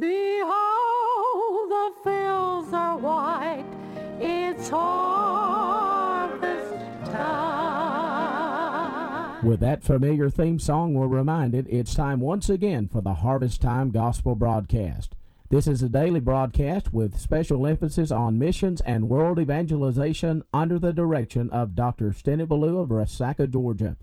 Behold, the fields are white. It's harvest time. With that familiar theme song, we're reminded it's time once again for the Harvest Time Gospel broadcast. This is a daily broadcast with special emphasis on missions and world evangelization under the direction of Dr. Stennett Ballou of Resaca, Georgia.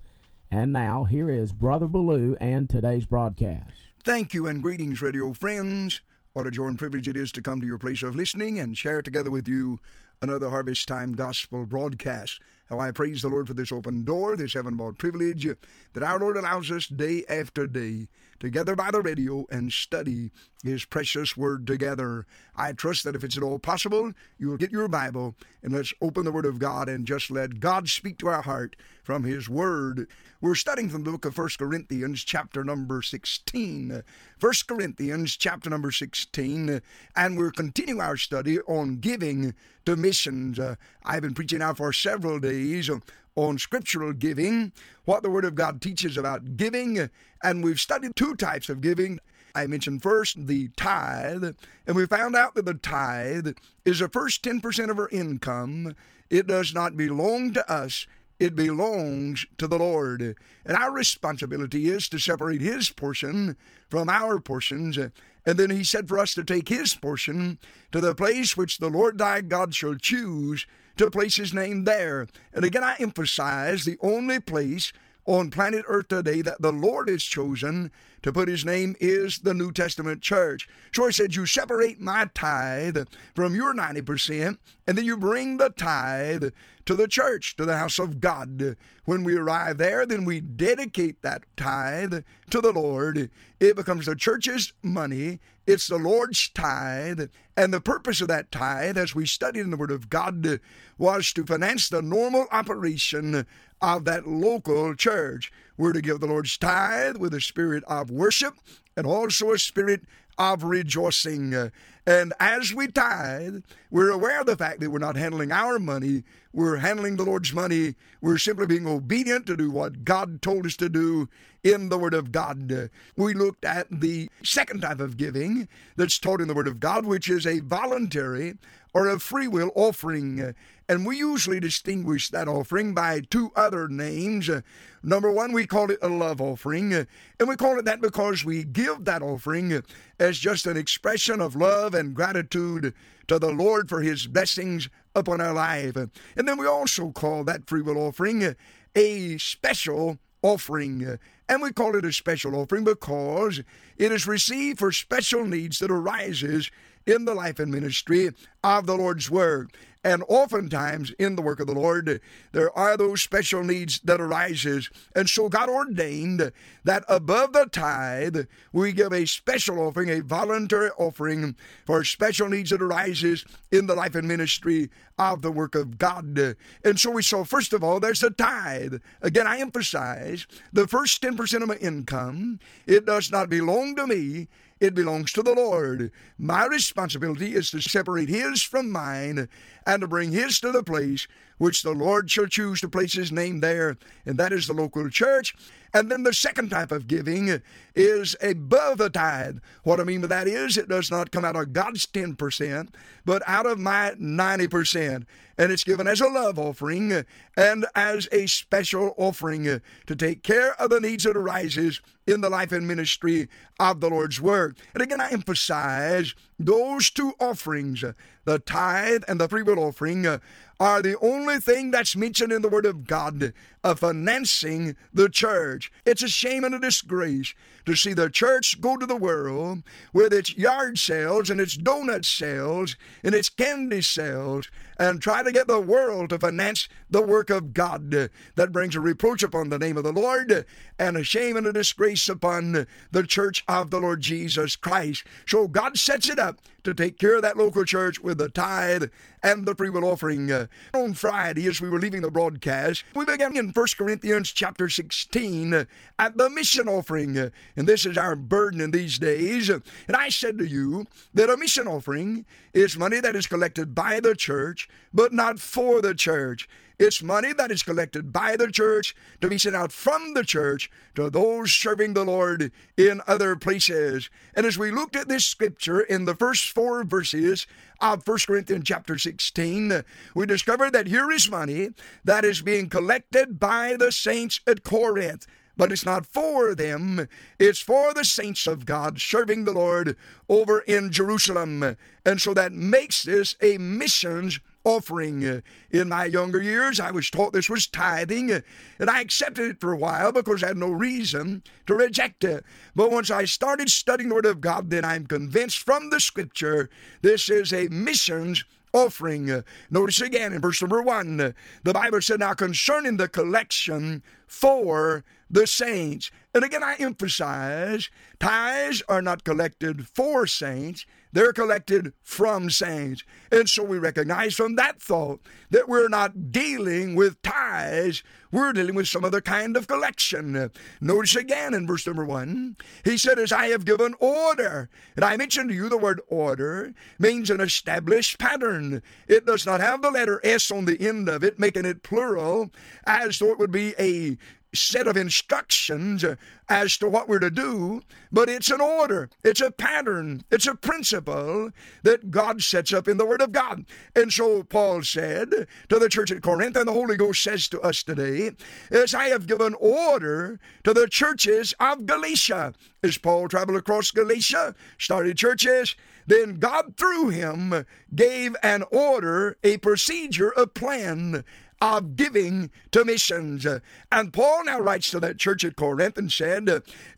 And now, here is Brother Ballou and today's broadcast. Thank you and greetings, radio friends. What a joy and privilege it is to come to your place of listening and share together with you another Harvest Time Gospel broadcast. How I praise the Lord for this open door, this heaven bought privilege that our Lord allows us day after day to gather by the radio and study His precious Word together. I trust that if it's at all possible, you will get your Bible and let's open the Word of God and just let God speak to our heart from His Word. We're studying from the book of 1 Corinthians, chapter number 16. 1 Corinthians, chapter number 16, and we're continuing our study on giving to missions. Uh, I've been preaching now for several days on scriptural giving, what the Word of God teaches about giving, and we've studied two types of giving. I mentioned first the tithe, and we found out that the tithe is the first 10% of our income. It does not belong to us, it belongs to the Lord. And our responsibility is to separate His portion from our portions. And then He said for us to take His portion to the place which the Lord thy God shall choose to place His name there. And again, I emphasize the only place on planet Earth today that the Lord has chosen to put his name is the New Testament church. So he said, You separate my tithe from your 90%, and then you bring the tithe to the church, to the house of God. When we arrive there, then we dedicate that tithe to the Lord. It becomes the church's money. It's the Lord's tithe. And the purpose of that tithe, as we studied in the Word of God, was to finance the normal operation of that local church. We're to give the Lord's tithe with a spirit of worship and also a spirit of rejoicing. Uh, and as we tithe, we're aware of the fact that we're not handling our money, we're handling the Lord's money. We're simply being obedient to do what God told us to do in the Word of God. Uh, we looked at the second type of giving that's taught in the Word of God, which is a voluntary or a free will offering. And we usually distinguish that offering by two other names. Number one, we call it a love offering. And we call it that because we give that offering as just an expression of love and gratitude to the Lord for His blessings upon our life. And then we also call that free will offering a special offering. And we call it a special offering because it is received for special needs that arises in the life and ministry of the Lord's Word. And oftentimes in the work of the Lord, there are those special needs that arises. And so God ordained that above the tithe, we give a special offering, a voluntary offering for special needs that arises in the life and ministry of the work of God. And so we saw, first of all, there's the tithe. Again, I emphasize the first 10% of my income, it does not belong to me. It belongs to the Lord. My responsibility is to separate His from mine and to bring His to the place which the Lord shall choose to place His name there, and that is the local church. And then the second type of giving is above the tithe. What I mean by that is it does not come out of God's 10%, but out of my 90%. And it's given as a love offering and as a special offering to take care of the needs that arises in the life and ministry of the Lord's Word. And again, I emphasize those two offerings, uh, the tithe and the free will offering, uh, are the only thing that's mentioned in the Word of God uh, of financing the church. It's a shame and a disgrace to see the church go to the world with its yard sales and its donut sales and its candy sales and try to get the world to finance the work of God. That brings a reproach upon the name of the Lord and a shame and a disgrace upon the church of the Lord Jesus Christ. So God sets it up to take care of that local church with the tithe and the free will offering. Uh, on Friday, as we were leaving the broadcast, we began in 1 Corinthians chapter 16 uh, at the mission offering. Uh, and this is our burden in these days. And I said to you that a mission offering is money that is collected by the church, but not for the church. It's money that is collected by the church to be sent out from the church to those serving the Lord in other places. And as we looked at this scripture in the first four verses of 1 Corinthians chapter 16, we discovered that here is money that is being collected by the saints at Corinth but it's not for them. It's for the saints of God serving the Lord over in Jerusalem. And so that makes this a missions offering. Uh, in my younger years, I was taught this was tithing, uh, and I accepted it for a while because I had no reason to reject it. But once I started studying the Word of God, then I'm convinced from the Scripture this is a missions offering. Uh, notice again in verse number one, the Bible said, Now concerning the collection for the saints. And again, I emphasize tithes are not collected for saints, they're collected from saints. And so we recognize from that thought that we're not dealing with tithes, we're dealing with some other kind of collection. Notice again in verse number one, he said, As I have given order. And I mentioned to you the word order means an established pattern. It does not have the letter S on the end of it, making it plural, as though it would be a set of instructions as to what we're to do, but it's an order, it's a pattern, it's a principle that God sets up in the Word of God. And so Paul said to the church at Corinth, and the Holy Ghost says to us today, as I have given order to the churches of Galatia. As Paul traveled across Galatia, started churches, then God through him gave an order, a procedure, a plan of giving to missions. And Paul now writes to that church at Corinth and said,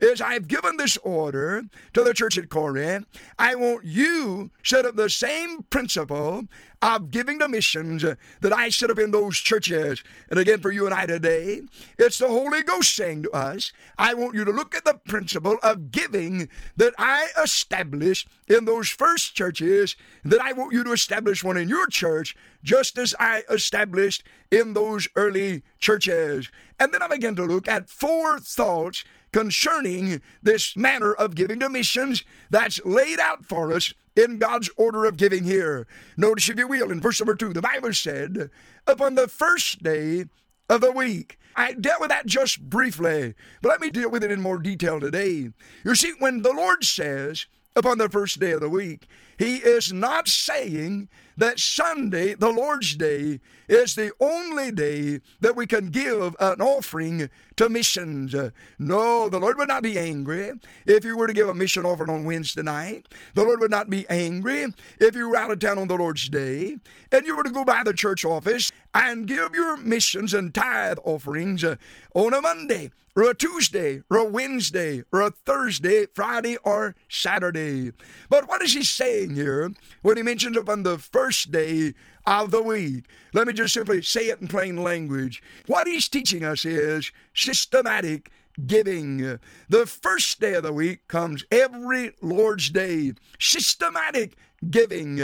As I've given this order to the church at Corinth, I want you set up the same principle of giving to missions that I set up in those churches. And again, for you and I today, it's the Holy Ghost saying to us, I want you to look at the principle of giving that I established in those first churches, that I want you to establish one in your church, just as I established in those early churches. And then I began to look at four thoughts concerning this manner of giving to missions that's laid out for us in God's order of giving here. Notice, if you will, in verse number two, the Bible said, Upon the first day of the week, I dealt with that just briefly, but let me deal with it in more detail today. You see, when the Lord says, upon the first day of the week, He is not saying that Sunday, the Lord's Day, is the only day that we can give an offering to missions. No, the Lord would not be angry if you were to give a mission offering on Wednesday night. The Lord would not be angry if you were out of town on the Lord's Day and you were to go by the church office and give your missions and tithe offerings on a Monday or a Tuesday, or a Wednesday, or a Thursday, Friday, or Saturday. But what is he saying here when he mentions upon the first day of the week? Let me just simply say it in plain language. What he's teaching us is systematic giving. The first day of the week comes every Lord's Day. Systematic giving.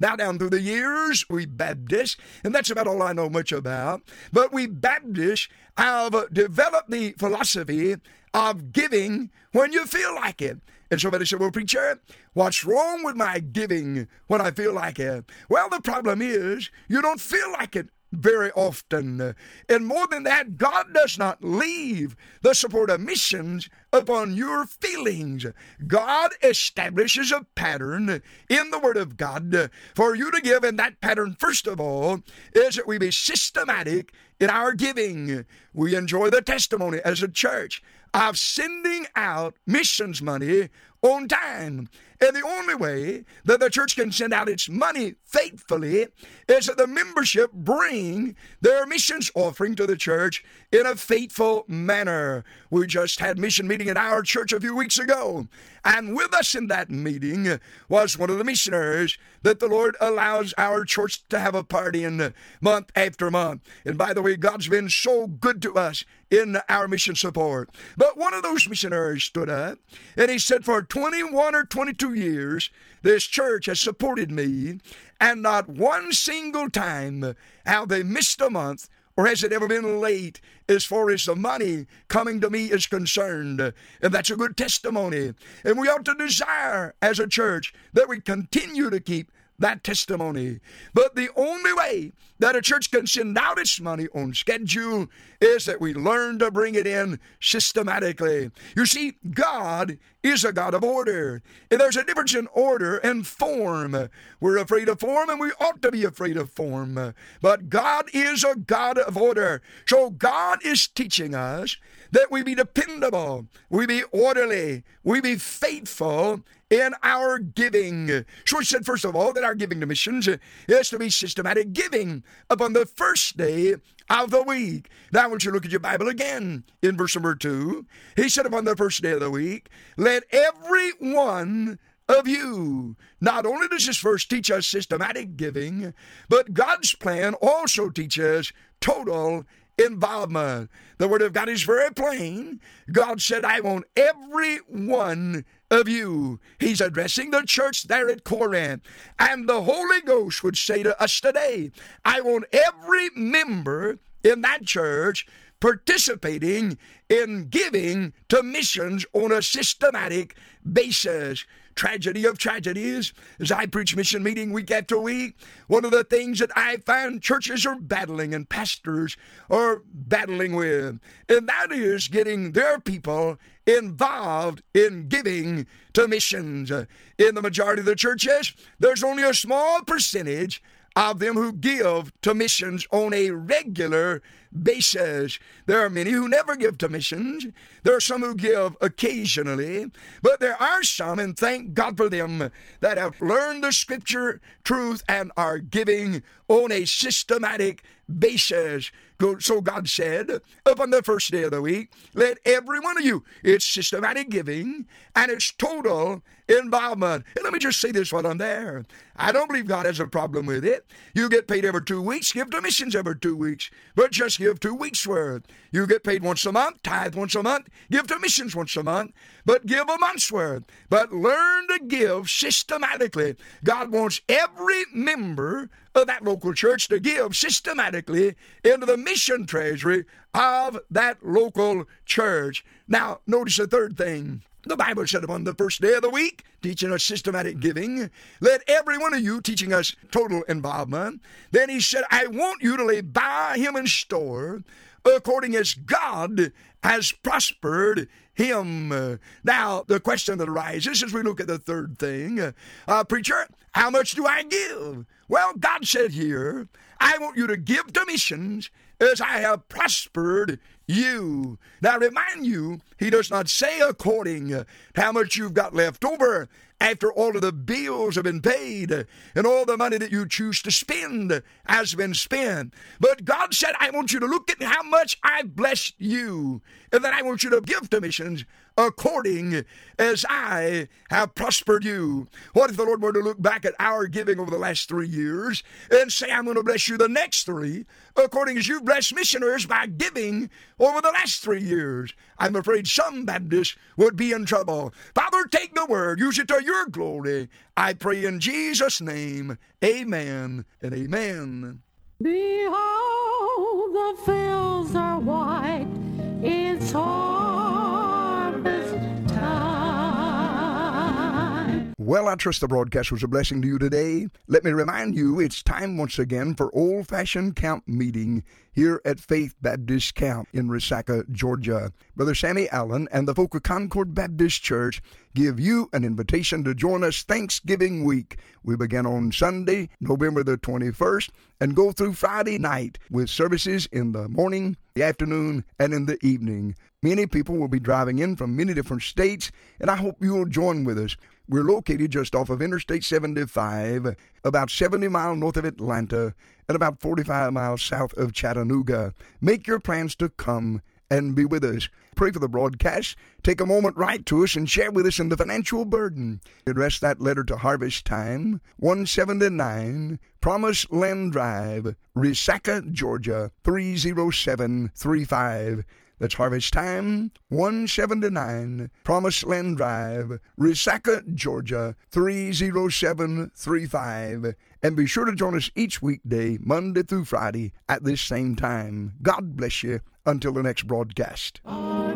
now, down through the years, we Baptists, and that's about all I know much about, but we Baptists have developed the philosophy of giving when you feel like it. And somebody said, Well, preacher, what's wrong with my giving when I feel like it? Well, the problem is you don't feel like it very often. And more than that, God does not leave the support of missions upon your feelings. God establishes a pattern in the Word of God for you to give, and that pattern, first of all, is that we be systematic in our giving. We enjoy the testimony as a church of sending out missions money on time. And the only way that the church can send out its money faithfully is that the membership bring their missions offering to the church in a faithful manner. We just had mission meeting at our church a few weeks ago, and with us in that meeting was one of the missionaries that the Lord allows our church to have a party in month after month. And by the way, God's been so good to us in our mission support. But one of those missionaries stood up and he said, For 21 or 22 years, this church has supported me, and not one single time have they missed a month or has it ever been late as far as the money coming to me is concerned? And that's a good testimony. And we ought to desire as a church that we continue to keep that testimony. But the only way that a church can send out its money on schedule is that we learn to bring it in systematically. You see, God is a God of order. And there's a difference in order and form. We're afraid of form and we ought to be afraid of form. But God is a God of order. So God is teaching us that we be dependable, we be orderly, we be faithful in our giving. He said, first of all, that our giving to missions is to be systematic giving upon the first day of the week. Now, I want you to look at your Bible again in verse number two. He said, upon the first day of the week, let every one of you. Not only does this verse teach us systematic giving, but God's plan also teaches total involvement. The Word of God is very plain. God said, I want every one of you. He's addressing the church there at Corinth. And the Holy Ghost would say to us today, I want every member in that church participating in giving to missions on a systematic basis tragedy of tragedies, as I preach mission meeting week after week, one of the things that I find churches are battling and pastors are battling with, and that is getting their people involved in giving to missions. In the majority of the churches, there's only a small percentage of them who give to missions on a regular basis. There are many who never give to missions. There are some who give occasionally, but there are some, and thank God for them, that have learned the scripture truth and are giving on a systematic basis. So God said, upon the first day of the week, let every one of you, it's systematic giving and it's total involvement. And let me just say this while I'm there. I don't believe God has a problem with it. You get paid every two weeks, give to missions every two weeks, but just give two weeks' worth. You get paid once a month, tithe once a month, give to missions once a month, but give a month's worth. But learn to give systematically. God wants every member of that local church to give systematically into the mission treasury of that local church. Now, notice the third thing. The Bible said upon the first day of the week, teaching us systematic giving. Let every one of you teaching us total involvement. Then he said, I want you to lay by him in store according as God has prospered him. Now, the question that arises as we look at the third thing, uh, preacher, how much do I give? Well, God said here, I want you to give to missions as I have prospered you. Now, remind you, he does not say according to how much you've got left over after all of the bills have been paid and all the money that you choose to spend has been spent. But God said, I want you to look at how much I've blessed you, and then I want you to give to missions according as I have prospered you. What if the Lord were to look back at our giving over the last three years and say, I'm going to bless you the next three, according as you've blessed missioners by giving over the last three years? I'm afraid some Baptists would be in trouble. Father, take the word, use it to your glory. I pray in Jesus' name. Amen and amen. Behold, the fields are white. It's harvest Well, I trust the broadcast was a blessing to you today. Let me remind you, it's time once again for old fashioned camp meeting here at Faith Baptist Camp in Resaca, Georgia. Brother Sammy Allen and the folk of Concord Baptist Church give you an invitation to join us Thanksgiving week. We begin on Sunday, November the 21st, and go through Friday night with services in the morning, the afternoon, and in the evening. Many people will be driving in from many different states, and I hope you'll join with us. We're located just off of Interstate 75, about 70 miles north of Atlanta, and about 45 miles south of Chattanooga. Make your plans to come and be with us. Pray for the broadcast. Take a moment, write to us, and share with us in the financial burden. Address that letter to Harvest Time, 179 Promise Land Drive, Resaca, Georgia, 30735. That's Harvest Time, 179 Promised Land Drive, Resaca, Georgia, 30735. And be sure to join us each weekday, Monday through Friday, at this same time. God bless you until the next broadcast. Our